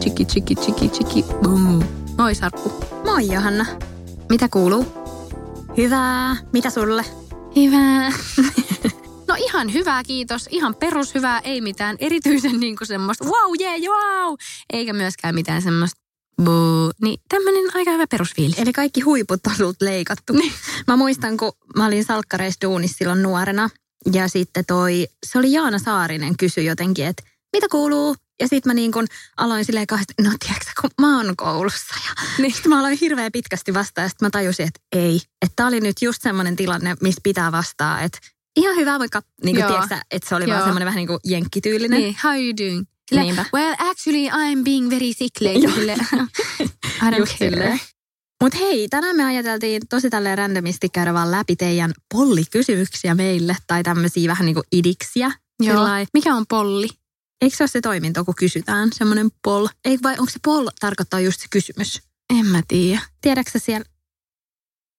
Chiki, chiki, chiki, chiki, boom. Moi Sarkku. Moi Johanna. Mitä kuuluu? Hyvää. Mitä sulle? Hyvää. no ihan hyvää, kiitos. Ihan perushyvää, ei mitään erityisen niin kuin semmoista wow, yeah, wow. Eikä myöskään mitään semmoista buu. Niin tämmöinen aika hyvä perusfiilis. Eli kaikki huiput on sulta leikattu. Niin. Mä muistan, kun mä olin salkkareissa duunissa silloin nuorena. Ja sitten toi, se oli Jaana Saarinen kysyi jotenkin, että mitä kuuluu? Ja sitten mä niin kun aloin silleen kahdesti, no tiedätkö, kun mä oon koulussa. Ja niin. sitten mä aloin hirveän pitkästi vastaan ja sitten mä tajusin, että ei. Että tää oli nyt just semmoinen tilanne, missä pitää vastaa, että ihan hyvä vaikka, niin kuin tiedätkö, että se oli Joo. vaan semmoinen vähän niin kuin jenkkityylinen. Niin, how are you doing? Sille, Niinpä. well, actually, I'm being very sick lately. Sille, I don't Just care. Mutta hei, tänään me ajateltiin tosi tälleen randomisti käydä vaan läpi teidän pollikysymyksiä meille tai tämmöisiä vähän niin kuin idiksiä. Joo. Sillai- Mikä on polli? Eikö se ole se toiminto, kun kysytään semmoinen pol? Ei, vai onko se pol tarkoittaa just se kysymys? En mä tiedä. Tiedätkö siellä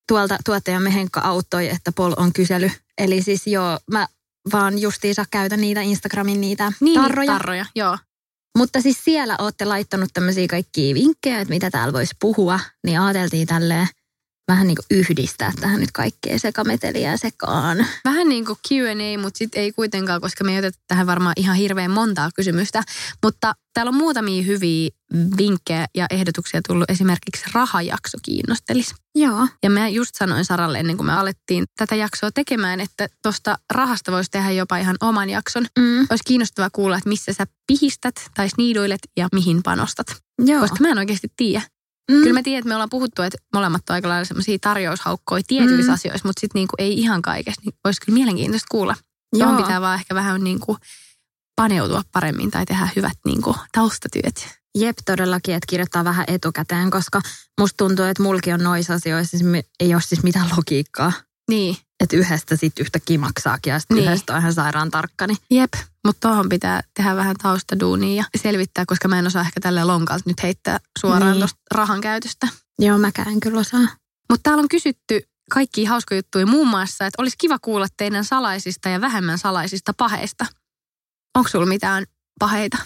tuolta tuottajamme Henkka auttoi, että pol on kysely. Eli siis joo, mä vaan justiinsa käytän niitä Instagramin niitä Niin, tarroja. tarroja, joo. Mutta siis siellä olette laittanut tämmöisiä kaikkia vinkkejä, että mitä täällä voisi puhua, niin ajateltiin tälleen vähän niin kuin yhdistää tähän nyt kaikkea sekameteliä sekaan. Vähän niin kuin Q&A, mutta sitten ei kuitenkaan, koska me ei oteta tähän varmaan ihan hirveän montaa kysymystä. Mutta täällä on muutamia hyviä vinkkejä ja ehdotuksia tullut. Esimerkiksi rahajakso kiinnostelisi. Joo. Ja mä just sanoin Saralle ennen kuin me alettiin tätä jaksoa tekemään, että tuosta rahasta voisi tehdä jopa ihan oman jakson. Mm. Olisi kiinnostavaa kuulla, että missä sä pihistät tai sniiduilet ja mihin panostat. Joo. Koska mä en oikeasti tiedä. mm. Kyllä mä tiedän, että me ollaan puhuttu, että molemmat on aika lailla semmoisia tarjoushaukkoja tietyissä Mm. asioissa, mutta sitten niinku ei ihan kaikessa. Niin olisi kyllä mielenkiintoista kuulla. Joo. Pitää vaan ehkä vähän niinku paneutua paremmin tai tehdä hyvät niinku taustatyöt. Jep, todellakin, että kirjoittaa vähän etukäteen, koska musta tuntuu, että mulki on noissa asioissa siis ei ole siis mitään logiikkaa. Niin, Että yhdestä sitten yhtäkkiä maksaakin ja sitten Niin. yhdestä on ihan sairaan tarkka. Niin jep. Mutta tuohon pitää tehdä vähän taustaduunia ja selvittää, koska mä en osaa ehkä tälle lonkalta nyt heittää suoraan Niin. tuosta rahan käytöstä. joo, mäkään en kyllä osaa. Mutta täällä on kysytty kaikki hauskoja juttuja muun muassa, että olisi kiva kuulla teidän salaisista ja vähemmän salaisista paheista. Onko sulla mitään paheita?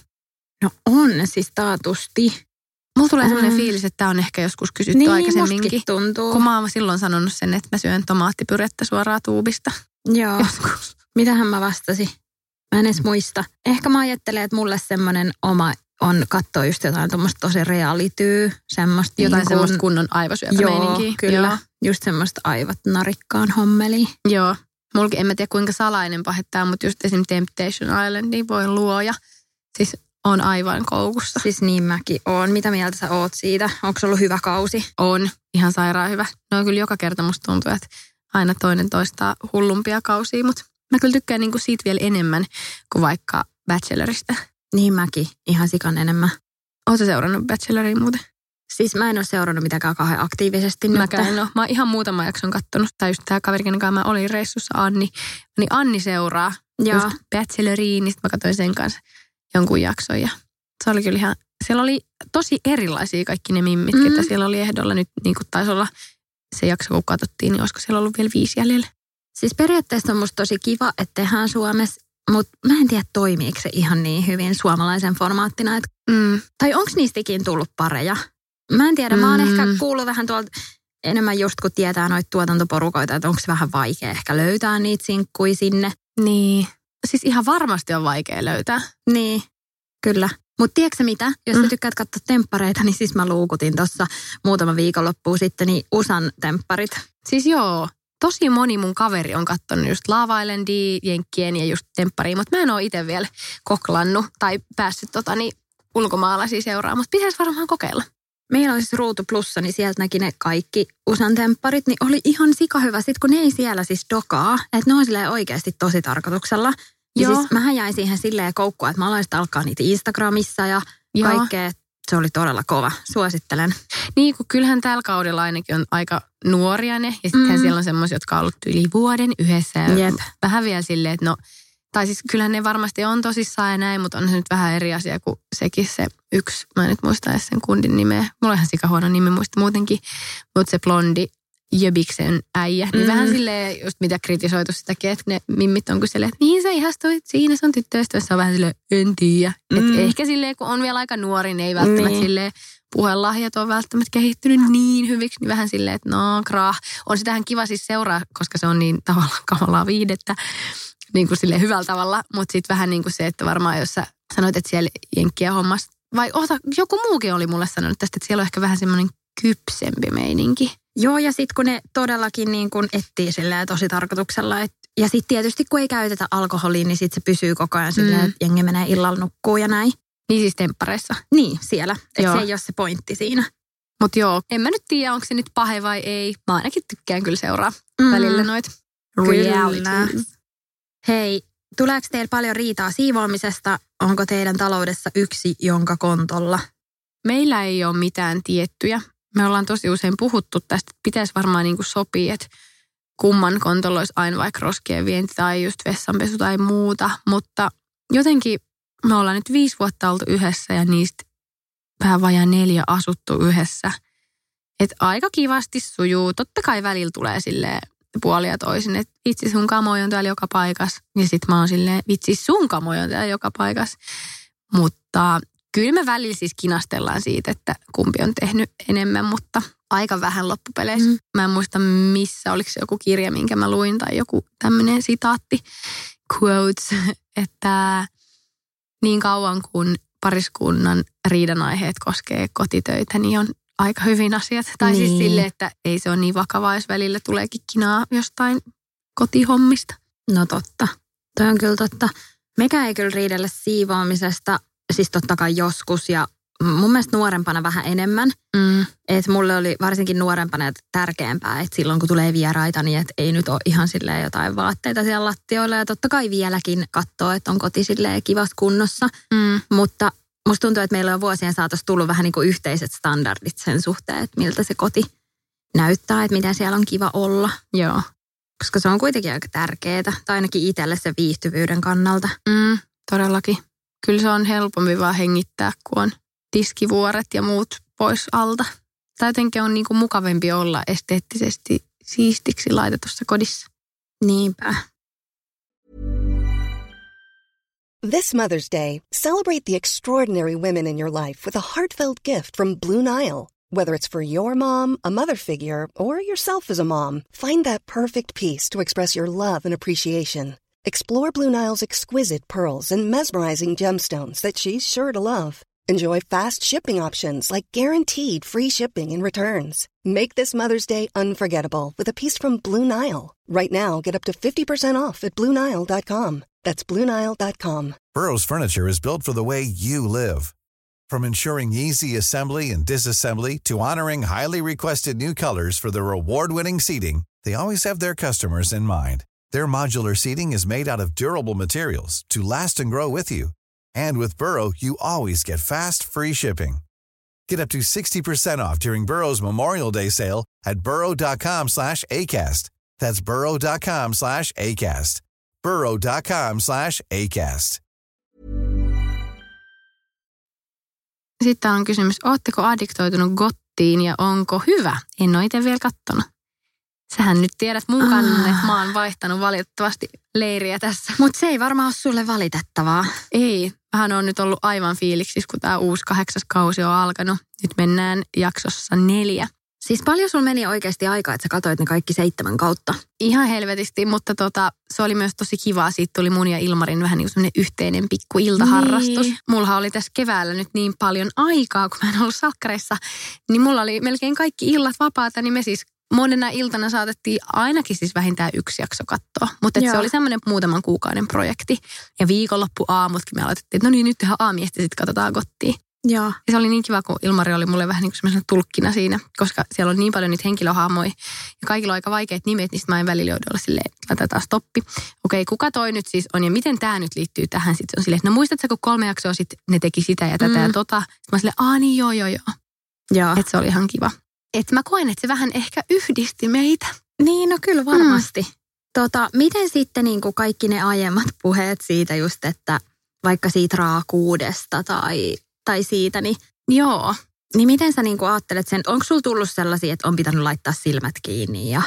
No on siis taatusti. Mulla tulee sellainen fiilis, että tämä on ehkä joskus kysytty Niin, aikaisemminkin. tuntuu. Kun mä oon silloin sanonut sen, että mä syön tomaattipyrettä suoraan tuubista Joo. joskus. Mitähän mä vastasin? Mä en edes muista. Ehkä mä ajattelen, että mulle semmoinen oma on katsoa just jotain tuommoista tosi realityy, semmoista Jotain niin kuin- semmoista kunnon aivosyöpämeininkiä. Joo, kyllä. Joo. Just semmoista aivot narikkaan hommeli. Joo. Mulki en mä tiedä kuinka salainen pahe tää on, mutta just esim. Temptation Island, niin voi luoja. Siis on aivan koukussa. Siis niin mäkin oon. Mitä mieltä sä oot siitä? Onko se ollut hyvä kausi? On ihan sairaan hyvä. No kyllä joka kerta musta tuntuu, että aina toinen toistaa hullumpia kausia, mutta mä kyllä tykkään niinku siitä vielä enemmän kuin vaikka Bachelorista. Niin mäkin. Ihan sikan enemmän. Oletko seurannut Bacheloria muuten? Siis mä en ole seurannut mitenkään kauhean aktiivisesti nyt. Mäkään en ole. Mä oon ihan muutama jakson kattonut. Tai just tää kaveri, kanssa mä olin reissussa, Anni. Niin Anni seuraa Joo. just Bacheloriin, niin mä katsoin sen kanssa jonkun jakson. Ja se oli kyllä ihan, siellä oli tosi erilaisia kaikki ne mimmit, mm. Mm. ketä siellä oli ehdolla. Nyt niin kuin taisi olla se jakso, kun katsottiin, niin olisiko siellä ollut vielä viisi jäljellä. Siis periaatteessa on musta tosi kiva, että tehdään Suomessa, mutta mä en tiedä toimiiko se ihan niin hyvin suomalaisen formaattina. Et, Mm. tai onko niistä ikin tullut pareja? Mä en tiedä, mä oon Mm. ehkä kuullut vähän tuolta enemmän just kun tietää noita tuotantoporukoita, että onko se vähän vaikea ehkä löytää niitä sinkkuja sinne. Niin. Siis ihan varmasti on vaikea löytää. Niin, kyllä. Mutta tiedätkö mitä? Jos sä Mm. tykkäät katsoa temppareita, niin siis mä luukutin tuossa muutama viikonloppu sitten niin USAn tempparit. Siis joo, tosi moni mun kaveri on kattonut just Lava Islandia, Jenkkien ja just Temppariin, mutta mä en ole itse vielä koklannut tai päässyt tota, niin, ulkomaalaisia seuraamaan, mutta pitäisi varmaan kokeilla. Meillä oli siis Ruutu Plussa, niin sieltä näki ne kaikki usan tempparit, niin oli ihan sikahyvä. Sitten kun ne ei siellä siis dokaa, että ne on silleen oikeasti tosi tarkoituksella. Ja Joo. siis mähän jäin siihen silleen koukkua, että mä aloin sitten alkaa niitä Instagramissa ja Joo. kaikkea. Se oli todella kova. Suosittelen. Niin, kun kyllähän tällä kaudella ainakin on aika nuoria ne. Ja sittenhän Mm. siellä on semmoisia, jotka on ollut yli vuoden yhdessä. Ja Jep. vähän vielä silleen, että no, tai siis kyllähän ne varmasti on tosissaan ja näin, mutta on se nyt vähän eri asia kuin sekin se yksi, mä en nyt muista edes sen kundin nimeä. Mulla on ihan sikahuono nimi muista muutenkin, mutta se blondi Jöbiksen äijä, niin Mm. vähän silleen just mitä kritisoitu sitäkin, että ne mimmit on kuin silleen, että mihin sä ihastuit, siinä se on tyttöystävä, se on vähän silleen, en tiedä. Mm. Et ehkä silleen, kun on vielä aika nuori, niin ei välttämättä Niin. silleen puhelahjat on välttämättä kehittynyt niin hyviksi, niin vähän silleen, että no krah. On sitähän kiva siis seuraa, koska se on niin tavallaan kamalaa viihdettä, niin kuin silleen hyvällä tavalla, mutta sitten vähän niin kuin se, että varmaan jos sä sanoit, että siellä jenkkiä hommas, vai ota, joku muukin oli mulle sanonut tästä, että siellä on ehkä vähän semmoinen kypsempi meininki. Joo, ja sitten kun ne todellakin niin kun etsii silleen tosi tarkoituksella. Et, ja sitten tietysti kun ei käytetä alkoholia, niin sitten se pysyy koko ajan silleen, Mm. että jengi menee illalla nukkuu ja näin. Niin siis temppareissa. Niin, siellä. Että se ei ole se pointti siinä. Mutta joo, en mä nyt tiedä, onko se nyt pahe vai ei. Mä ainakin tykkään kyllä seuraa mm. välillä noita Kyllä. Hei, tuleeko teillä paljon riitaa siivoamisesta? Onko teidän taloudessa yksi, jonka kontolla? Meillä ei ole mitään tiettyjä. Me ollaan tosi usein puhuttu tästä, että pitäisi varmaan niin kuin sopia, että kumman kontolla olisi aina vaikka roskien vienti tai just vessanpesu tai muuta. Mutta jotenkin me ollaan nyt viisi vuotta oltu yhdessä ja niistä vähän vajaa neljä asuttu yhdessä. Et aika kivasti sujuu. Totta kai välillä tulee sille puolia toisin, että vitsi sun kamoja on täällä joka paikassa. Ja sit mä oon silleen, vitsi sun kamoja on täällä joka paikassa. Mutta kyllä me välillä siis kinastellaan siitä, että kumpi on tehnyt enemmän, mutta aika vähän loppupeleissä. Mm. Mä en muista missä, oliko se joku kirja, minkä mä luin tai joku tämmöinen sitaatti, quotes, että niin kauan kuin pariskunnan riidan aiheet koskee kotitöitä, niin on aika hyvin asiat. Tai niin. siis Niin. sille, että ei se ole niin vakavaa, jos välillä tuleekin kinaa jostain kotihommista. No totta. Toi on kyllä totta. Mekä ei kyllä riidellä siivoamisesta, siis totta kai joskus ja mun mielestä nuorempana vähän enemmän. Mm. Et mulle oli varsinkin nuorempana tärkeämpää, että silloin kun tulee vieraita, niin et ei nyt ole ihan silleen jotain vaatteita siellä lattioilla. Ja totta kai vieläkin katsoo, että on koti silleen kivassa kunnossa. Mm. Mutta musta tuntuu, että meillä on vuosien saatossa tullut vähän niin kuin yhteiset standardit sen suhteen, että miltä se koti näyttää, että miten siellä on kiva olla. Joo. Koska se on kuitenkin aika tärkeää, tai ainakin itselle se viihtyvyyden kannalta. Mm, todellakin. Kyllä se on helpompi vaan hengittää, kun on tiskivuoret ja muut pois alta. Tai jotenkin on niinku mukavampi olla esteettisesti siistiksi laitetussa kodissa. Niinpä. This Mother's Day, celebrate the extraordinary women in your life with a heartfelt gift from Blue Nile. Whether it's for your mom, a mother figure, or yourself as a mom, find that perfect piece to express your love and appreciation. Explore Blue Nile's exquisite pearls and mesmerizing gemstones that she's sure to love. Enjoy fast shipping options like guaranteed free shipping and returns. Make this Mother's Day unforgettable with a piece from Blue Nile. Right now, get up to 50% off at BlueNile.com. That's BlueNile.com. Burrow's furniture is built for the way you live. From ensuring easy assembly and disassembly to honoring highly requested new colors for their award-winning seating, they always have their customers in mind. Their modular seating is made out of durable materials to last and grow with you. And with Burrow, you always get fast, free shipping. Get up to 60% off during Burrow's Memorial Day sale at burrow.com slash ACAST. That's burrow.com slash ACAST. burrow.com slash ACAST. Sitten on kysymys, ootteko addiktoitunut Gottiin ja onko hyvä? En ole itse vielä kattonut. Sähän nyt tiedät mun kannan, Ah. että mä oon vaihtanut valitettavasti leiriä tässä. Mutta se ei varmaan ole sulle valitettavaa. Ei, vähän on nyt ollut aivan fiiliksissä, kun tämä uusi kahdeksas kausi on alkanut. Nyt mennään jaksossa neljä. Siis paljon sulla meni oikeasti aikaa, että sä katsoit ne kaikki seitsemän kautta. Ihan helvetisti, mutta tota, se oli myös tosi kivaa. Siitä tuli mun ja Ilmarin vähän niin kuin yhteinen pikku iltaharrastus. Niin. Mulla oli tässä keväällä nyt niin paljon aikaa, kun mä en ollut salkkareissa. Niin mulla oli melkein kaikki illat vapaata, niin me siis monena iltana saatettiin ainakin siis vähintään yksi jakso katsoa. Mutta se oli semmoinen muutaman kuukauden projekti. Ja viikonloppu aamutkin me aloitettiin, että no niin, nyt tehdään aamiesti, sitten katsotaan kotiin. Joo. Ja se oli niin kiva, kun Ilmari oli mulle vähän niin kuin tulkkina siinä, koska siellä on niin paljon niitä henkilöhahmoja ja kaikilla on aika vaikeat nimet, niin mä en välillä joudu olla silleen, laitetaan stoppi. Okei, kuka toi nyt siis on ja miten tämä nyt liittyy tähän? Sitten on silleen, että no muistatko, kun kolme jaksoa sitten ne teki sitä ja tätä mm. ja tota. Sitten mä silleen, aah niin joo joo joo. Joo. Että se oli ihan kiva. Että mä koen, että se vähän ehkä yhdisti meitä. Niin, no kyllä varmasti. Mm. Tota, miten sitten niin kuin kaikki ne aiemmat puheet siitä just, että vaikka siitä raakuudesta tai, tai siitä, niin, Joo. niin miten sä niin ajattelet sen, onko sulla tullut sellaisia, että on pitänyt laittaa silmät kiinni ja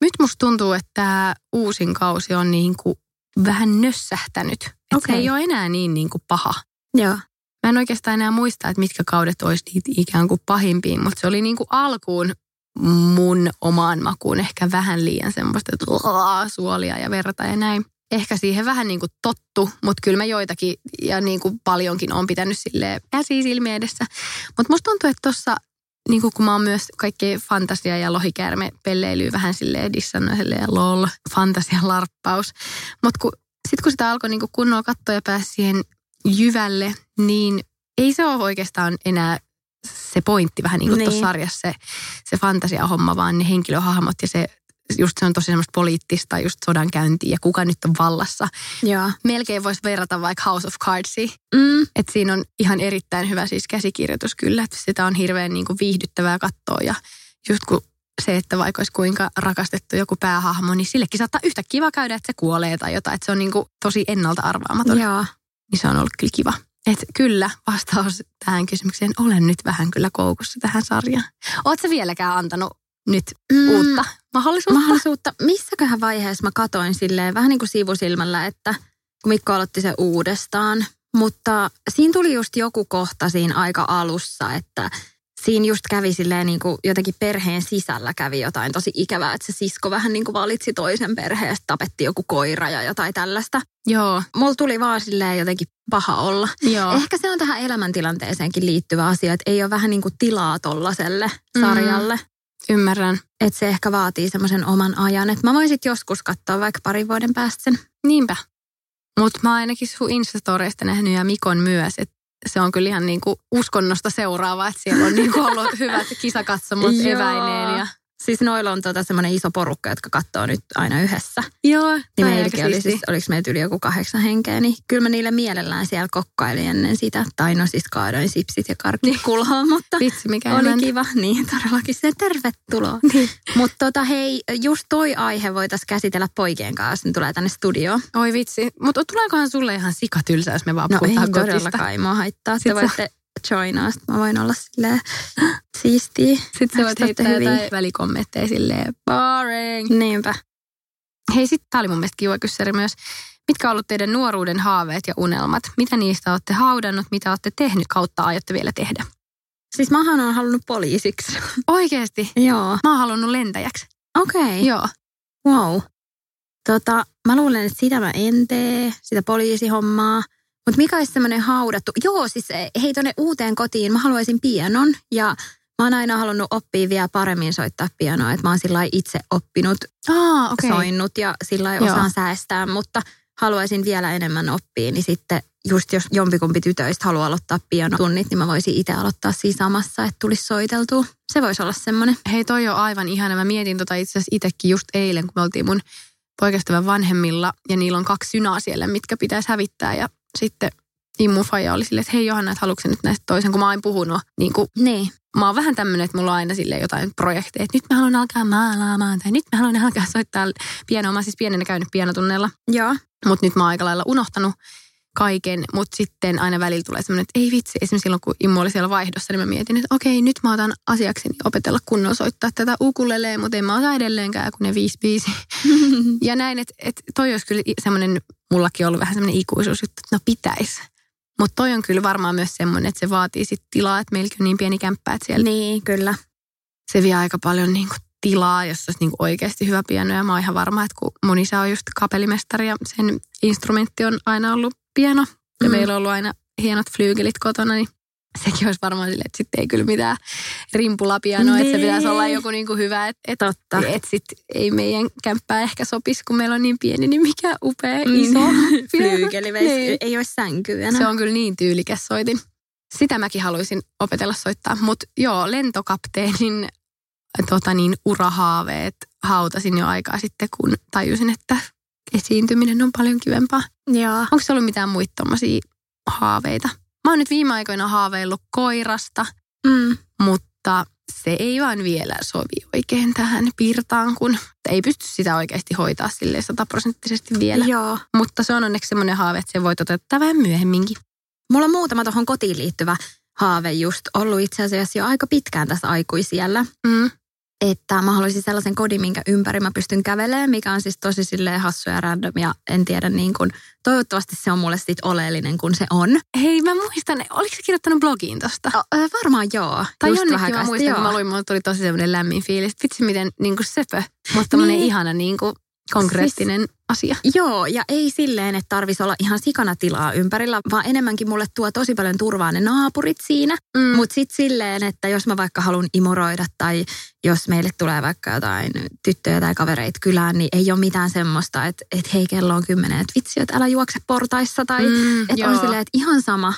Nyt musta tuntuu, että tämä uusin kausi on niin kuin vähän nössähtänyt. Että se Okei. ei ole enää niin, niin kuin paha. Joo. Mä en oikeastaan enää muista, että mitkä kaudet olisi niitä ikään kuin pahimpiin, mutta se oli niin kuin alkuun mun omaan makuun ehkä vähän liian semmoista, että suolia ja verta ja näin. Ehkä siihen vähän niin kuin tottu, mutta kyllä mä joitakin ja niin kuin paljonkin on pitänyt sille käsi silmiä edessä. Mutta musta tuntuu, että tuossa niin kuin kun mä oon myös kaikki fantasia- ja lohikäärme pelleilyä vähän silleen dissannut silleen lol, fantasia larppaus. Mutta kun, sit kun sitä alkoi niin kuin kunnolla katsoa ja pääsi siihen jyvälle, niin ei se ole oikeastaan enää se pointti vähän niin kuin tuossa Niin. sarjassa se, se fantasia-homma, vaan ne henkilöhahmot ja se just se on tosi semmoista poliittista just sodankäyntiä ja kuka nyt on vallassa. Joo. Melkein voisi verrata vaikka House of Cardsia, Mm. että siinä on ihan erittäin hyvä siis käsikirjoitus kyllä, että sitä on hirveän niin kuin viihdyttävää katsoa ja just kun se, että vaikka olisi kuinka rakastettu joku päähahmo, niin sillekin saattaa yhtä kiva käydä, että se kuolee tai jotain, että se on niin kuin tosi ennalta arvaamaton. Joo. Niin se on ollut kyllä kiva. Että kyllä, vastaus tähän kysymykseen, olen nyt vähän kyllä koukussa tähän sarjaan. Oletko vieläkään antanut nyt Mm. uutta mahdollisuutta? Mahdollisuutta. Missäköhän vaiheessa mä katoin silleen vähän niin kuin sivusilmällä, että kun Mikko aloitti sen uudestaan. Mutta siinä tuli just joku kohta siinä aika alussa, että siinä just kävi silleen niin kuin jotenkin perheen sisällä kävi jotain tosi ikävää, että se sisko vähän niin kuin valitsi toisen perheestä, tapetti joku koira ja jotain tällaista. Joo, Mulla tuli vaan silleen jotenkin paha olla. joo. Ehkä se on tähän elämäntilanteeseenkin liittyvä asia, että ei ole vähän niin kuin tilaa tollaselle Mm. Ymmärrän. Että se ehkä vaatii semmoisen oman ajan. Että mä voisin joskus katsoa vaikka parin vuoden päästä sen. Niinpä. Mutta mä oon ainakin sun Instastoreista nähnyt ja Mikon myös, että se on kyllä ihan niinku uskonnosta seuraava, että siellä on niinku ollut hyvät kisakatsomot eväineen. Ja... Siis noilla on tota semmoinen iso porukka, jotka katsoo nyt aina yhdessä. Joo, Niin meilläkin oli siis, oliko meitä yli joku kahdeksan henkeä, niin kyllä mä niille mielellään siellä kokkailin ennen sitä. Tai no siis kaadoin sipsit ja karkit kulhoon, mutta Vitsi, mikä oli emäntä. kiva. Niin, todellakin se tervetuloa. Niin. Mutta tota hei, just toi aihe voitaisiin käsitellä poikien kanssa, ne tulee tänne studioon. Oi vitsi, mutta tuleekohan sulle ihan sikatylsä, jos me vaan No ei puhutaan gotista? todellakaan, ei mua haittaa. Te Sit sä- voitte joinaa, mä voin olla silleen siistiä. Sitten sä voit heittää hyviä? jotain välikommentteja silleen boring. Niinpä. Hei, sitten tää oli mun mielestä kiva kyssäri myös. Mitkä on ollut teidän nuoruuden haaveet ja unelmat? Mitä niistä olette haudannut, mitä olette tehnyt kautta aiotte vielä tehdä? Siis mähän on halunnut poliisiksi. Oikeesti? Joo. Mä oon halunnut lentäjäksi. Okei. Okay. Joo. Wow. Tota, mä luulen, että sitä mä en tee, sitä poliisihommaa. Mutta mikä olisi semmoinen haudattu? Joo, siis eh, hei tonne uuteen kotiin mä haluaisin pianon ja mä oon aina halunnut oppia vielä paremmin soittaa pianoa. Että mä oon sillä itse oppinut, Aa, okay. soinnut ja sillä osaan säästää, mutta haluaisin vielä enemmän oppia. Niin sitten just jos jompikumpi tytöistä haluaa aloittaa pianotunnit, niin mä voisin itse aloittaa siinä samassa, että tulisi soiteltua. Se voisi olla semmoinen. Hei, toi on aivan ihana. Mä mietin tota itse asiassa itsekin just eilen, kun me oltiin mun poikaystävän vanhemmilla ja niillä on kaksi synaa siellä, mitkä pitäisi hävittää ja sitten Immu Faija oli silleen, että hei Johanna, että haluatko nyt näistä toisen, kun mä oon puhunut, niin kuin, Niin. mä oon vähän tämmöinen, että mulla on aina sille jotain projekteja, että nyt mä haluan alkaa maalaamaan tai nyt mä haluan alkaa soittaa pianoa. Mä siis pienenä käynyt pianotunneilla, Joo. mutta nyt mä oon aika lailla unohtanut kaiken, mutta sitten aina välillä tulee semmoinen, että ei vitsi, esimerkiksi silloin kun Immu oli siellä vaihdossa, niin mä mietin, että okei, nyt mä otan asiakseni opetella kunnolla soittaa tätä ukulelee, mutta en mä osaa edelleenkään, kun ne viisi biisi. ja näin, että, että toi olisi kyllä semmoinen, mullakin ollut vähän semmoinen ikuisuusjuttu, että no pitäisi. Mutta toi on kyllä varmaan myös semmoinen, että se vaatii sit tilaa, että meilläkin on niin pieni kämppä, että siellä Niin, kyllä. se vie aika paljon niin kuin tilaa, jossa olisi niin kuin oikeasti hyvä piano. Ja mä oon ihan varma, että kun mun isä on just kapellimestari ja sen instrumentti on aina ollut piano. Ja Mm. meillä on ollut aina hienot flyygelit kotona, niin sekin olisi varmaan silleen, että sitten ei kyllä mitään rimpulapianoa, että se Niin. pitäisi olla joku niin kuin hyvä, että et, Totta. et sit ei meidän kämppää ehkä sopisi, kun meillä on niin pieni, niin mikä upea, Mm. iso veisi, Niin. ei ole sänkyä. Se on kyllä niin tyylikäs soitin. Sitä mäkin haluaisin opetella soittaa. Mutta joo, lentokapteenin tota niin, urahaaveet hautasin jo aikaa sitten, kun tajusin, että esiintyminen on paljon kivempaa. Joo. Onko se ollut mitään muita haaveita? Mä oon nyt viime aikoina haaveillut koirasta, Mm. mutta se ei vaan vielä sovi oikein tähän piirtaan, kun ei pysty sitä oikeasti hoitaa sille sataprosenttisesti vielä. Joo. Mutta se on onneksi semmoinen haave, että se voi toteuttaa vähän myöhemminkin. Mulla on muutama tuohon kotiin liittyvä haave just ollut itse asiassa jo aika pitkään tässä aikuisiellä. Mm. Että mä haluaisin sellaisen kodin, minkä ympäri mä pystyn kävelemään, mikä on siis tosi silleen hassu ja random ja en tiedä niin kuin, toivottavasti se on mulle sit oleellinen kun se on. Hei, mä muistan, oliko se kirjoittanut blogiin tosta? O, ö, varmaan joo. Tai Just jonnekin mä muistan, sitten, kun mä joo. luin, mulla tuli tosi semmoinen lämmin fiilis. Vitsi miten niin kuin söpö, mutta tämmöinen Niin. ihana niin kuin konkreettinen asia. Joo, ja ei silleen, että tarvisi olla ihan sikana tilaa ympärillä, vaan enemmänkin mulle tuo tosi paljon turvaa ne naapurit siinä. Mm. Mutta sitten silleen, että jos mä vaikka haluan imuroida tai jos meille tulee vaikka jotain tyttöjä tai kavereita kylään, niin ei ole mitään semmoista, että, että hei kello on kymmenen, että vitsi, että älä juokse portaissa tai Mm, että on silleen, että ihan sama,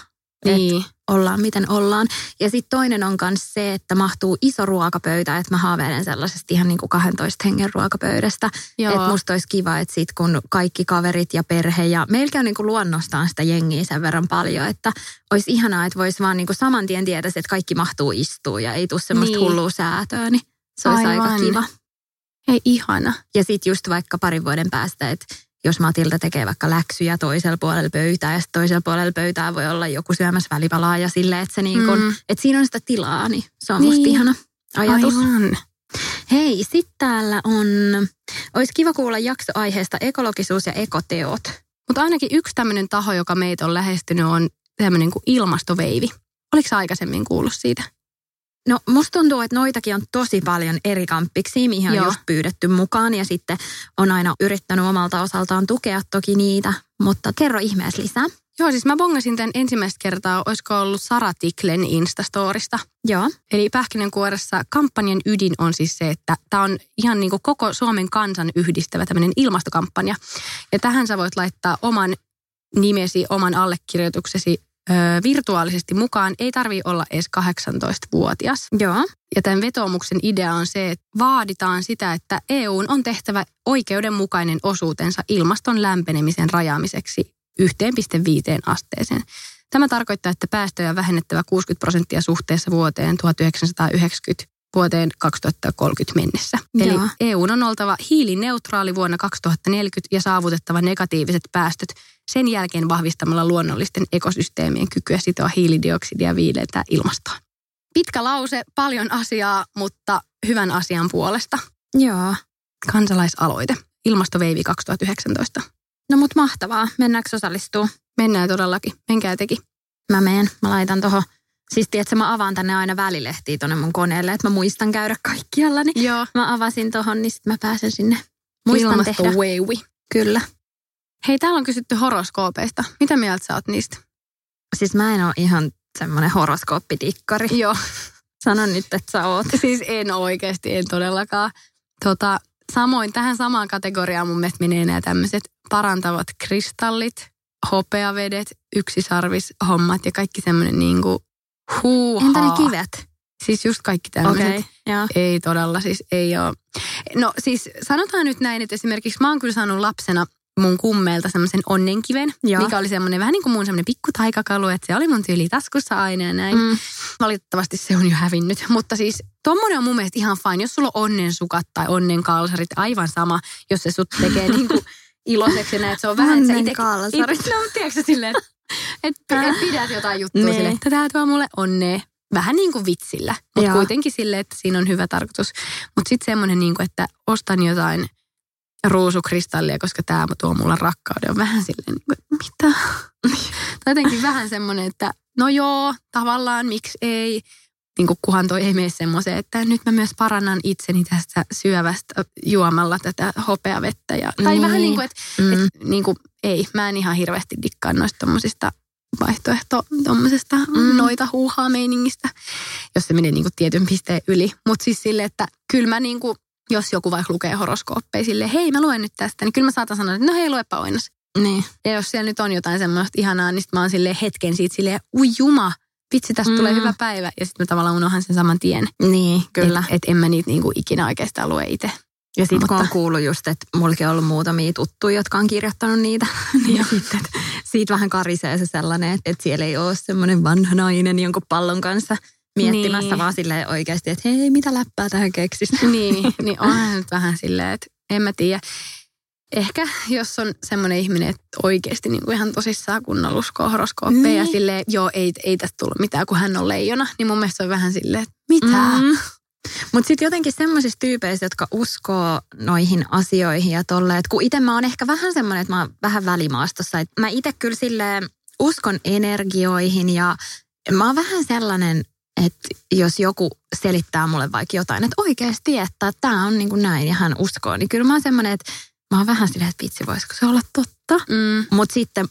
että Niin. ollaan miten ollaan. Ja sitten toinen on myös se, että mahtuu iso ruokapöytä, että mä haaveilen sellaisesta ihan niin kuin 12 hengen ruokapöydästä. Että musta olisi kiva, että sit kun kaikki kaverit ja perhe ja meillä on niin kuin luonnostaan sitä jengiä sen verran paljon, että olisi ihanaa, että voisi vaan niin kuin saman tien tietäisi, että kaikki mahtuu istua ja ei tule semmoista Niin. hullua säätöä, niin se olisi aika Aivan. kiva. Hei, ihana. Ja sitten just vaikka parin vuoden päästä, että jos Matilda tekee vaikka läksyjä toisella puolella pöytää ja sitten toisella puolella pöytää voi olla joku syömässä välipalaa ja silleen, että, se niin kun, Mm. että siinä on sitä tilaa, niin se on Niin. musta ihana ajatus. Aivan. Hei, sitten täällä on, olisi kiva kuulla jaksoaiheesta ekologisuus ja ekoteot. Mutta ainakin yksi tämmöinen taho, joka meitä on lähestynyt, on tämmöinen kuin ilmastoveivi. Oliko aikaisemmin kuullut siitä? No musta tuntuu, että noitakin on tosi paljon eri kamppiksi, mihin on Joo. just pyydetty mukaan ja sitten on aina yrittänyt omalta osaltaan tukea toki niitä, mutta kerro ihmeessä lisää. Joo, siis mä bongasin tämän ensimmäistä kertaa, olisiko ollut Sara Tiklen Instastorista. Joo, Eli pähkinänkuoressa kampanjan ydin on siis se, että tämä on ihan niin kuin koko Suomen kansan yhdistävä tämmöinen ilmastokampanja. Ja tähän sä voit laittaa oman nimesi, oman allekirjoituksesi virtuaalisesti mukaan. Ei tarvi olla edes 18-vuotias. joo, Ja tämän vetoomuksen idea on se, että vaaditaan sitä, että EUn on tehtävä oikeudenmukainen osuutensa ilmaston lämpenemisen rajaamiseksi 1,5 asteeseen. Tämä tarkoittaa, että päästöjä on vähennettävä 60 prosenttia suhteessa vuoteen 1990 vuoteen 2030 mennessä. Eli Joo. EU on oltava hiilineutraali vuonna 2040 ja saavutettava negatiiviset päästöt sen jälkeen vahvistamalla luonnollisten ekosysteemien kykyä sitoa hiilidioksidia ja viilentää ilmastoa. Pitkä lause, paljon asiaa, mutta hyvän asian puolesta. joo. Kansalaisaloite. Ilmastoveivi 2019. No mut mahtavaa, mennäänkö osallistua? Mennään todellakin. Menkää teki. Mä meen, mä laitan toho, siis tiedätkö, mä avaan tänne aina välilehtiä tonne mun koneelle, että mä muistan käydä kaikkialla, niin Joo. mä avasin tohon, niin sit mä pääsen sinne. Muistan tehdä. Ilmastoveivi. Kyllä. Hei, täällä on kysytty horoskoopeista. Mitä mieltä sä oot niistä? Siis mä en ole ihan semmoinen horoskooppitikkari. Joo. Sano nyt, että sä oot. Siis en oikeasti, en todellakaan. Tota, samoin tähän samaan kategoriaan mun mielestä menee nämä tämmöiset parantavat kristallit, hopeavedet, yksisarvishommat ja kaikki semmoinen niinku huuhaa. Entä ne kivet? Siis just kaikki tämmöiset. Okay, joo. Ei todella, siis ei ole. No siis sanotaan nyt näin, että esimerkiksi mä oon kyllä saanut lapsena mun kummeelta semmoisen onnenkiven, Joo. mikä oli semmoinen vähän niin kuin mun semmoinen pikku taikakalu, että se oli mun tyyli taskussa aina ja näin. Mm. Valitettavasti se on jo hävinnyt, mutta siis tommonen on mun mielestä ihan fine, jos sulla on onnensukat tai onnenkalsarit, aivan sama, jos se sut tekee niin kuin iloiseksi ja näin, että se on vähän, että sä ite, Onnenkalsarit. it, no tiedätkö silleen, että et pidät jotain juttua Niin. silleen, että tää tuo mulle onnea. Vähän niin kuin vitsillä, mutta kuitenkin silleen, että siinä on hyvä tarkoitus. Mutta sitten semmoinen, niin kuin, että ostan jotain ruusukristallia, koska tämä tuo mulla rakkauden. On vähän silleen, niin kuin, mitä? tai jotenkin vähän semmoinen, että no joo, tavallaan miksi ei. Niin kuin kuhan toi ei mene semmoiseen, että nyt mä myös parannan itseni tästä syövästä juomalla tätä hopeavettä. Ja, tai Niin. vähän niin kuin, että Mm. et, niin kuin, ei, mä en ihan hirveästi dikkaa noista tommosista vaihtoehto tommosesta Mm. noita huuhaa meiningistä, jos se menee niin kuin tietyn pisteen yli. Mutta siis sille, että kyllä mä niin kuin, jos joku vaikka lukee horoskooppeja silleen, hei mä luen nyt tästä, niin kyllä mä saatan sanoa, että no hei luepa oinas. Niin. Ja jos siellä nyt on jotain semmoista ihanaa, niin sit mä oon silleen hetken siitä silleen, ui juma, vitsi, tästä mm. tulee hyvä päivä. Ja sitten mä tavallaan unohan sen saman tien. Niin, kyllä. Että et en mä niitä niinku ikinä oikeastaan lue itse. Ja sitten kun on kuullut just, että mullakin on ollut muutamia tuttuja, jotka on kirjoittanut niitä, niin ja sitten että siitä vähän karisee se sellainen, että, että siellä ei ole semmoinen vanha nainen jonkun pallon kanssa miettimässä, Niin. vaan silleen oikeasti, että hei, mitä läppää tähän keksis. Niin, niin onhan nyt vähän silleen, että en mä tiedä. Ehkä jos on semmoinen ihminen, että oikeasti niin kuin ihan tosissaan kunnolla uskoo horoskooppeja Niin. ja silleen, joo, ei, ei tästä tullut mitään, kun hän on leijona, niin mun mielestä se on vähän silleen, että mitä? Mm. Mutta sitten jotenkin semmoisista tyypeistä, jotka uskoo noihin asioihin ja tolle, että kun itse mä oon ehkä vähän semmoinen, että mä oon vähän välimaastossa. Että mä itse kyllä silleen uskon energioihin ja mä oon vähän sellainen, että jos joku selittää mulle vaikka jotain, että oikeasti, että tämä on niin kuin näin ja hän uskoo, niin kyllä mä oon semmoinen, että mä oon vähän silleen, että vitsi, voisiko se olla totta. Mm. Mutta sitten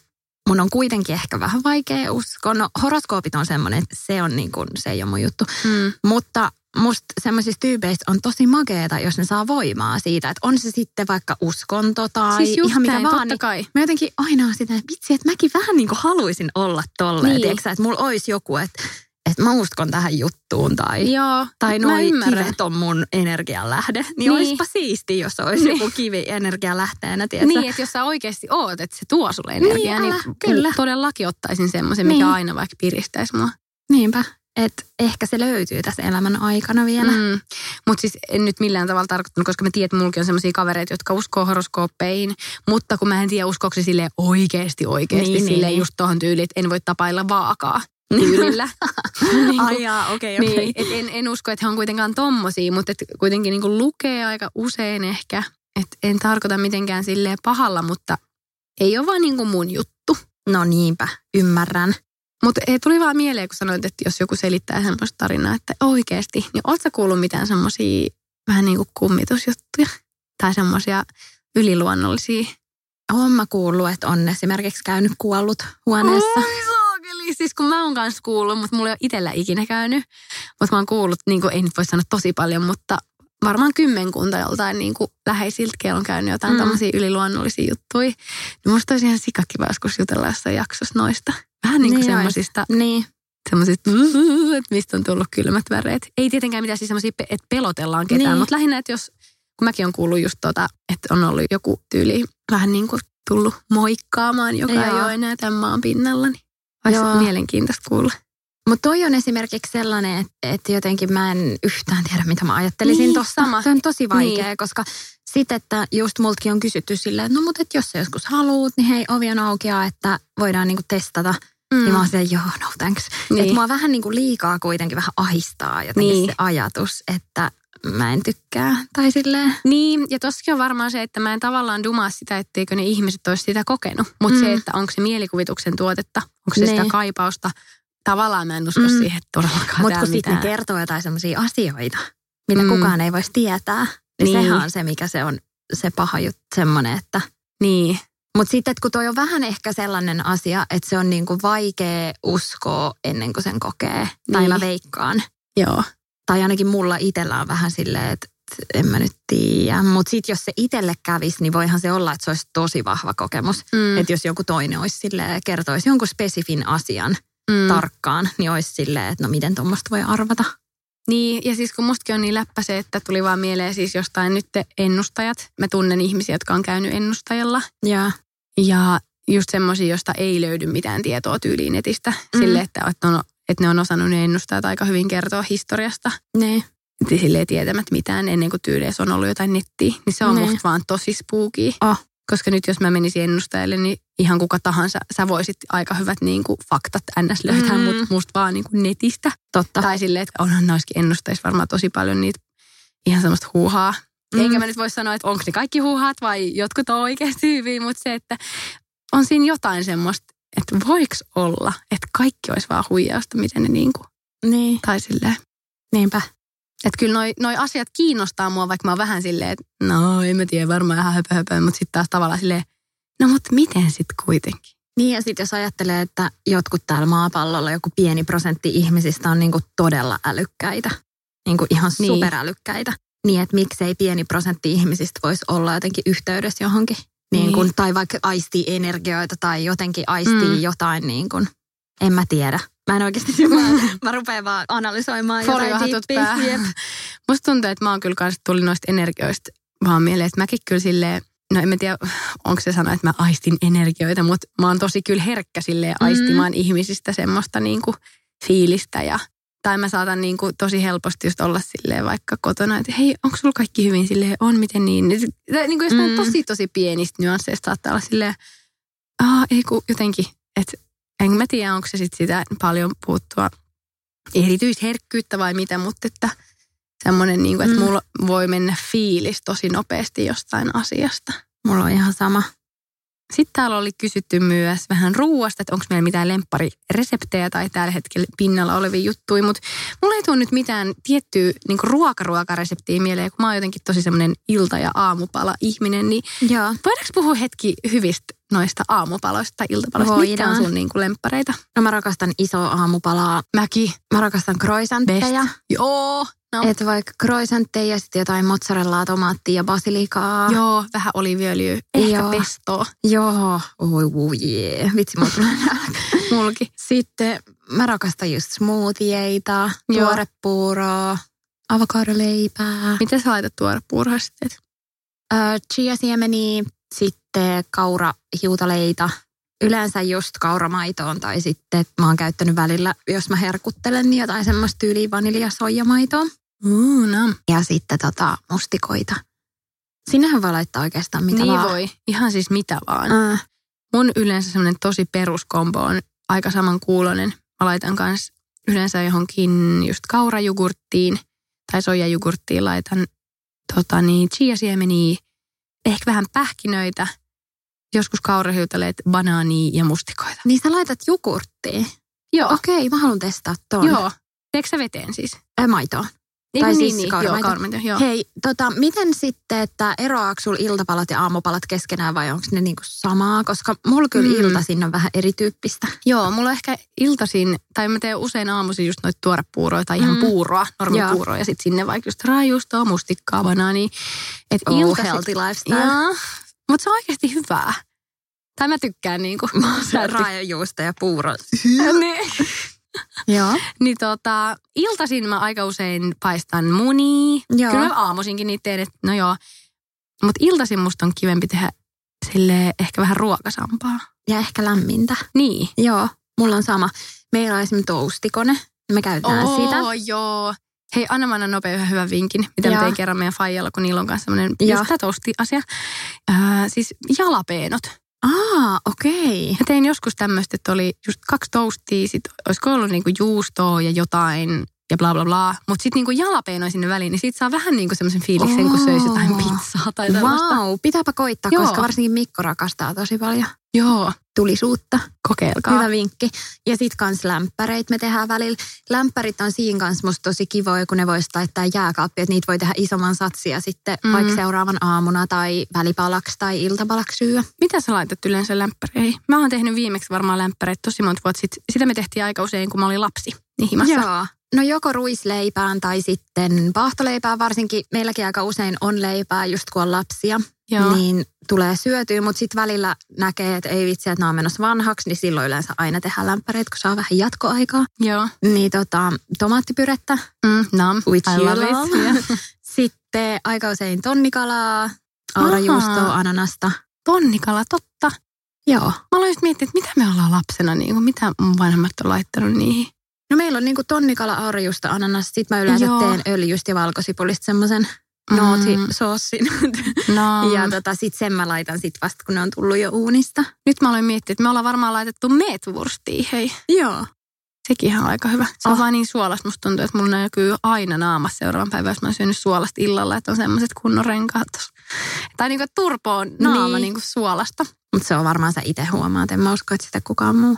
mun on kuitenkin ehkä vähän vaikea uskoa. No horoskoopit on semmoinen, että se on niin kuin, se ei ole mun juttu. Mm. Mutta musta semmoisista tyypeistä on tosi makeeta, jos ne saa voimaa siitä, että on se sitten vaikka uskonto tai Siis ihan mikä näin, vaan. totta Niin kai. mä jotenkin aina on sitä, että vitsi, että mäkin vähän niin kuin haluaisin olla tolleen. Niin. Niin. että mulla olisi joku, että, että mä uskon tähän juttuun tai... Joo, Tai noi kivet on mun energianlähde. Niin, Niin. niin. olisipa siisti, jos olisi Niin. joku kivi energialähteenä, tiedätkö? Niin, että jos sä oikeasti oot, että se tuo sulle energiaa, niin, älä, niin kyllä. todellakin ottaisin semmoisen, mikä Niin. aina vaikka piristäisi mua. Niinpä. Että ehkä se löytyy tässä elämän aikana vielä. Mm. Mutta siis en nyt millään tavalla tarkoittanut, koska mä tiedän, että mullakin on sellaisia kavereita, jotka uskoo horoskooppeihin, mutta kun mä en tiedä, uskoako se silleen oikeasti oikeasti Niin, niin, niin, silleen niin. just tohon tyyliin, että en voi tapailla vaakaa tyylillä. niin Ai jaa, okei, okei. niin, et en, en usko, että he on kuitenkaan tommosia, mutta et kuitenkin niin lukee aika usein ehkä. Et en tarkoita mitenkään silleen pahalla, mutta ei ole vaan niin kuin mun juttu. No niinpä, ymmärrän. Mutta tuli vaan mieleen, kun sanoit, että jos joku selittää semmoista tarinaa, että oikeasti, niin ootko sä kuullut mitään semmoisia vähän niin kuin kummitusjuttuja? Tai semmoisia yliluonnollisia? Olen mä kuullut, että on esimerkiksi käynyt kuollut huoneessa. Oi saakeli, siis kun mä oon kanssa kuullut, mutta mulla ei ole itsellä ikinä käynyt. Mutta mä oon kuullut, niin kuin, ei nyt voi sanoa tosi paljon, mutta varmaan kymmenkunta joltain niin kuin läheisiltä, kello on käynyt jotain Mm. mm. tommosia yliluonnollisia juttuja. Niin musta olisi ihan sikakiva joskus jutella jossain jaksossa noista. Vähän niin kuin Niin ois. semmoisista Niin. semmoisista, että mistä on tullut kylmät väreet. Ei tietenkään mitään siis semmoisia, että pelotellaan ketään, Niin. niin. mutta lähinnä, että jos, kun mäkin on kuullut just tota, että on ollut joku tyyli vähän niin kuin tullut moikkaamaan, joka Joo. ei ole enää tämän maan pinnalla, niin olisi Joo. mielenkiintoista kuulla. Mutta toi on esimerkiksi sellainen, että, että jotenkin mä en yhtään tiedä, mitä mä ajattelisin Niin, sama. Se on tosi vaikea, Niin. koska sitten, että just multakin on kysytty silleen, että no mutta et jos sä joskus haluut, niin hei, ovi on aukea, että voidaan niinku testata. Mm. Niin mä oon silleen, joo, no thanks. Niin. Että mua vähän niinku liikaa kuitenkin vähän ahistaa jotenkin Niin. se ajatus, että mä en tykkää. Tai silleen, Niin, ja tossakin on varmaan se, että mä en tavallaan dumaa sitä, etteikö ne ihmiset olisi sitä kokenut. Mutta Mm. se, että onko se mielikuvituksen tuotetta, onko se Niin. sitä kaipausta, tavallaan mä en usko Mm. siihen, todellakaan Mutta kun sitten ne kertoo jotain sellaisia asioita, mitä mm. Kukaan ei voisi tietää, niin, Niin. sehän on se, mikä se on se paha juttu, semmoinen, että Niin, Mutta sitten, että kun toi on vähän ehkä sellainen asia, että se on niinku vaikea uskoa ennen kuin sen kokee. Tai Niin. mä veikkaan. joo. Tai ainakin mulla itsellä on vähän silleen, että en mä nyt tiedä. Mutta sitten jos se itselle kävisi, niin voihan se olla, että se olisi tosi vahva kokemus. Mm. Että jos joku toinen olisi silleen, kertoisi jonkun spesifin asian mm. tarkkaan, niin olisi silleen, että no miten tuommoista voi arvata. Niin, ja siis kun mustakin on niin läppä se, että tuli vaan mieleen siis jostain nyt ennustajat. Mä tunnen ihmisiä, jotka on käynyt ennustajalla. Ja, Ja just semmoisia, josta ei löydy mitään tietoa tyyliin netistä. Mm. Sille, että, että, on, että ne on osannut ne ennustajat aika hyvin kertoa historiasta. ne. Että Silleen tietämättä mitään ennen kuin tyyliin on ollut jotain nettiä. Niin se on Ne. musta vaan tosi spooky. Oh. Koska nyt jos mä menisin ennustajalle, niin ihan kuka tahansa, sä voisit aika hyvät niin kuin, faktat ns. löytää, Mm. mutta musta vaan niin kuin netistä. Totta. Tai silleen, että onhan noissakin ennustajissa varmaan tosi paljon niitä ihan semmoista huuhaa. Mm. Eikä mä nyt voi sanoa, että onko ne kaikki huuhaat vai jotkut on oikeasti hyviä, mutta se, että on siinä jotain semmoista, että voiko olla, että kaikki olisi vaan huijausta, miten ne niin kuin, Niin, tai silleen. niinpä. Että kyllä noi, noi asiat kiinnostaa mua, vaikka mä oon vähän silleen, että no en mä tiedä, varmaan ihan höpö, höpö mutta sitten taas tavallaan silleen, no mutta miten sitten kuitenkin? Niin ja sitten jos ajattelee, että jotkut täällä maapallolla, joku pieni prosentti ihmisistä on niinku todella älykkäitä, niinku ihan Niin. superälykkäitä, niin että miksei pieni prosentti ihmisistä voisi olla jotenkin yhteydessä johonkin. Niin kun, Niin. Tai vaikka aistii energioita tai jotenkin aistii Mm. jotain, niin kun, en mä tiedä. Mä en oikeasti, mä, mä rupean vaan analysoimaan jotain diippiä. Jep. Musta tuntuu, että mä oon kyllä kanssa tuli noista energioista vaan mieleen, että mäkin kyllä silleen, no en mä tiedä, onko se sana, että mä aistin energioita, mutta mä oon tosi kyllä herkkä silleen aistimaan ihmisistä semmoista niinku fiilistä ja tai mä saatan niinku tosi helposti just olla silleen vaikka kotona, että hei, onko sulla kaikki hyvin? Silleen, on, miten niin? Tai niinku jostain Mm. tosi tosi pienistä nyansseista saattaa olla silleen, aa, ei kun jotenkin, että en mä tiedä, onko se sitten sitä paljon puuttua erityisherkkyyttä vai mitä, mutta että semmoinen, niin kuin, että Mm. mulla voi mennä fiilis tosi nopeasti jostain asiasta. Mulla on ihan sama. Sitten täällä oli kysytty myös vähän ruuasta, että onko meillä mitään lempparireseptejä tai tällä hetkellä pinnalla olevia juttuja, mutta mulla ei tule nyt mitään tiettyä niin ruokaruokareseptiä mieleen, kun mä oon jotenkin tosi semmoinen ilta- ja aamupala ihminen, niin Joo. voidaanko puhua hetki hyvistä noista aamupaloista tai iltapaloista? Mitkä on Voidaan. sun niin lemppareita? No mä rakastan isoa aamupalaa. Mäkin. Mä rakastan Best. croissantteja. Joo. No. Että vaikka croissantteja ja sitten jotain mozzarellaa, tomaattia ja basilikaa. Joo, vähän oliviöljyä, ehkä Joo. pestoa. Joo. Oi, uu, jee. Vitsi, mulla tulee. Mulki. Sitten mä rakastan just smoothieita, Joo. tuorepuuroa, avokadoleipää, Miten sä laitat tuorepuuroa sitten? äh, chia-siemeniä, sitten kaurahiutaleita. Yleensä just kauramaitoon tai sitten mä oon käyttänyt välillä, jos mä herkuttelen, niin jotain semmoista tyyliä vaniljasoijamaitoa. Uu, no. Ja sitten tota mustikoita. Sinnehän voi laittaa oikeastaan mitä niin vaan. voi. Ihan siis mitä vaan. Äh, Mun yleensä semmoinen tosi peruskombo on aika samankuuloinen. Mä laitan kans yleensä johonkin just kaurajugurttiin tai soijajugurttiin laitan tota niin, chia-siemeniä, ehkä vähän pähkinöitä, joskus kaurahiutaleet, banaania ja mustikoita. niin sä laitat jogurttiin. Joo, Okei, mä haluan testaa ton. joo. Teekö sä veteen siis? Äh, maitoon. Niin, Tai niin, siis niin, joo, kauramaito. kauramaito, joo. Hei, tota, miten sitten, että eroaako sulla iltapalat ja aamupalat keskenään vai onko ne niinku samaa? Koska mulla kyllä Mm. iltaisin on vähän erityyppistä. Joo, mulla on ehkä iltaisin, tai mä teen usein aamuisin just noita tuorepuuroja tai ihan Mm. puuroa, Joo. normipuuroa, ja sitten sinne vaikka just raajuustoa, mustikkaa, banaania. Et Oh, iltaisin- healthy lifestyle. Joo, mutta se on oikeasti hyvää. Tai mä tykkään niinku. Se raajajuusto ja puuro. niin, Joo. niin tota, iltaisin mä aika usein paistan munia. Joo. Kyllä mä aamuisinkin niitä teen, että no joo. Mutta iltaisin musta on kivempi tehdä sille ehkä vähän ruokasampaa. Ja ehkä lämmintä. Niin. Joo, mulla on sama. Meillä on esimerkiksi toastikone. ja Me käytetään Oo, sitä. joo. Hei, anna mä annan nopea yhden hyvän vinkin, mitä mä Joo. tein kerran meidän faijalla, kun niillä on kanssa semmoinen toasti-asia. Ää, siis jalapeenot. Aa, okei. Mä tein joskus tämmöistä, että oli just kaksi toastia, sit olisiko ollut niinku juustoa ja jotain ja bla bla bla. Mutta sitten niinku jalapeenoja sinne väliin, niin siitä saa vähän niinku semmoisen fiiliksen, kun söisi jotain pizzaa tai tällaista. Wow, pitääpä koittaa, Joo. koska varsinkin Mikko rakastaa tosi paljon Joo, tulisuutta. kokeilkaa. Hyvä vinkki. Ja sit kans lämpäreit me tehdään välillä. Lämpärit on siinä kanssa musta tosi kivoja, kun ne voisi laittaa jääkaappiin, että niitä voi tehdä isomman satsia sitten Mm. vaikka seuraavan aamuna tai välipalaksi tai iltapalaksi syö. Mitä sä laitat yleensä lämpäreihin? Mä oon tehnyt viimeksi varmaan lämpäreitä tosi monta vuotta sitten. Sitä me tehtiin aika usein, kun mä olin lapsi niin himassa. Joo. No joko ruisleipään tai sitten paahtoleipään, varsinkin meilläkin aika usein on leipää, just kun on lapsia, Joo. niin tulee syötyä, mutta sitten välillä näkee, että ei vitsi, että nämä on menossa vanhaksi, niin silloin yleensä aina tehdään lämpäreitä, kun saa vähän jatkoaikaa. Joo. Niin tota, tomaattipyrettä, Mm, nam. which I you love love. it. Yeah. Sitten aika usein tonnikalaa, aurajuustoa, ananasta. Tonnikala, totta. Joo. Mä aloin just miettiä, että mitä me ollaan lapsena, niin kuin, mitä mun vanhemmat on laittanut niihin. No meillä on niinku tonnikala, aurajuusto, ananas. Sitten mä yleensä Joo. teen öljystä ja valkosipulista semmoisen Mm. nootisoossin. No, Ja tota, sit sen mä laitan sit vasta, kun ne on tullut jo uunista. nyt mä aloin miettiä, että me ollaan varmaan laitettu meetwurstiin, hei. Joo. Sekin ihan aika hyvä. Se on Oh. vaan niin suolasta. Musta tuntuu, että mulla näkyy aina naamassa seuraavan päivän, jos mä oon syönyt suolasta illalla, että on semmoiset kunnon renkaat tossa. Tai niinku, turpo on naama Niin. niinku suolasta. Mutta se on varmaan sä itse huomaat. En mä usko, että sitä kukaan muu.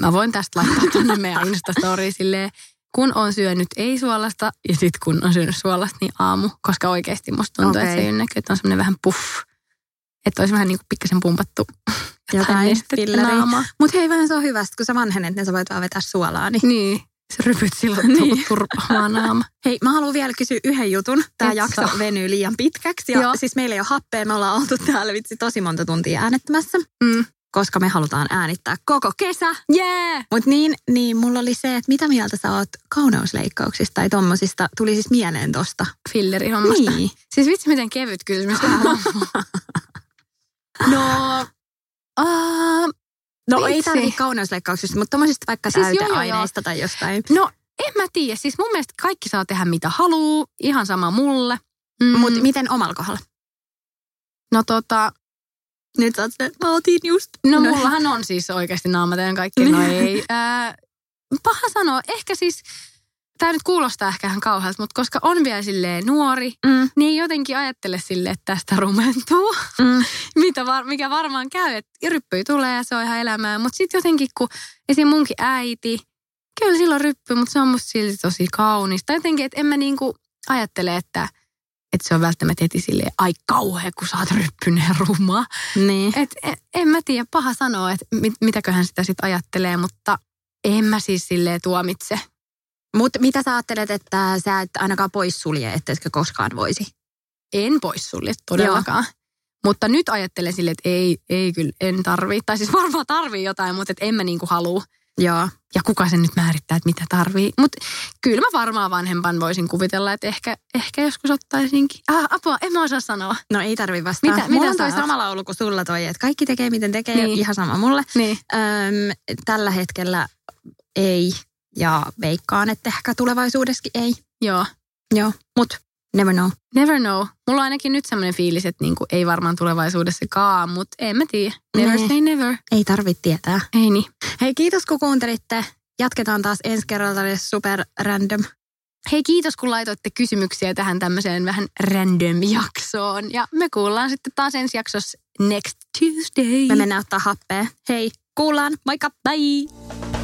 Mä voin tästä laittaa tuonne meidän Instastoriin silleen, kun on syönyt ei-suolasta ja sitten kun on syönyt suolasta, niin aamu. Koska oikeasti musta tuntuu, okay. että se näkyy, että on semmoinen vähän puff. Että olisi vähän niin kuin pikkasen pumpattu Jotain naamaa. Mutta hei, vähän se on hyvä, kun sä vanhenet, niin sä voit vaan vetää suolaa. Niin. Niin, se rypyt silloin Niin. niin. turpaamaan naama. Hei, mä haluan vielä kysyä yhden jutun. Tämä Et jakso saa. venyy liian pitkäksi. Ja Joo. siis meillä ei ole happea, me ollaan oltu täällä vitsi tosi monta tuntia äänettämässä. Mm. Koska me halutaan äänittää koko kesä. Yeah! Mutta niin, niin mulla oli se, että mitä mieltä sä oot kauneusleikkauksista tai tommosista, tuli siis mieleen tosta. Fillerihommasta. Niin. Siis vitsi, miten kevyt kysymys. no, uh, No ei tarvitse kauneusleikkauksista, mutta tommosista vaikka Siis joo, joo, täyteaineista tai jostain. no, en mä tiedä. Siis mun mielestä kaikki saa tehdä mitä haluu. Ihan sama mulle. Mm, Mutta miten omalla kohdalla? no tota, Nyt sä oot se, mä otin just. no mullahan on siis oikeasti naamateen kaikki. No ei. Ää, paha sanoa. Ehkä siis, tämä nyt kuulostaa ehkä ihan kauhealta, mutta koska on vielä silleen nuori, Mm, niin ei jotenkin ajattele sille, että tästä rumentuu. mm. Mitä var, mikä varmaan käy, että ryppy tulee ja se on ihan elämää. Mutta sitten jotenkin, kun esim. munkin äiti, kyllä silloin ryppy, mutta se on musta silti tosi kaunista. Jotenkin, että en mä niinku ajattele, että, että se on välttämättä heti silleen, ai kauhea, kun sä oot ryppynen ja ruma. Niin. Et, en, en mä tiedä, paha sanoa, että mit, mitäköhän sitä sitten ajattelee, mutta en mä siis silleen tuomitse. Mutta mitä sä ajattelet, että sä et ainakaan pois sulje, etteiskö koskaan voisi? En pois sulje todellakaan. Mutta nyt ajattelen silleen, että ei, ei kyllä, en tarvii. Tai siis varmaan tarvii jotain, mutta et en mä niinku halua. Joo. Ja kuka sen nyt määrittää, että mitä tarvii. Mutta kyllä mä varmaan vanhempan voisin kuvitella, että ehkä, ehkä joskus ottaisinkin. Ah, apua, en mä osaa sanoa. No ei tarvi vastaa. Mitä- Mulla mitä on toi oot? sama laulu kuin sulla toi, että kaikki tekee miten tekee, Niin. ihan sama mulle. Niin. Öm, tällä hetkellä ei, ja veikkaan, että ehkä tulevaisuudessakin ei. Joo. Joo, mut never know. Never know. Mulla on ainakin nyt semmoinen fiilis, että niinku ei varmaan tulevaisuudessakaan, mutta en mä tiedä. Never Nee. say never. Ei tarvitse tietää. Ei niin. Hei, kiitos kun kuuntelitte. Jatketaan taas ensi kerralla super random. Hei kiitos kun laitoitte kysymyksiä tähän tämmöiseen vähän random jaksoon. Ja me kuullaan sitten taas ensi jaksossa next Tuesday. Me mennään ottaa happea. Hei, kuullaan. Moikka. Bye.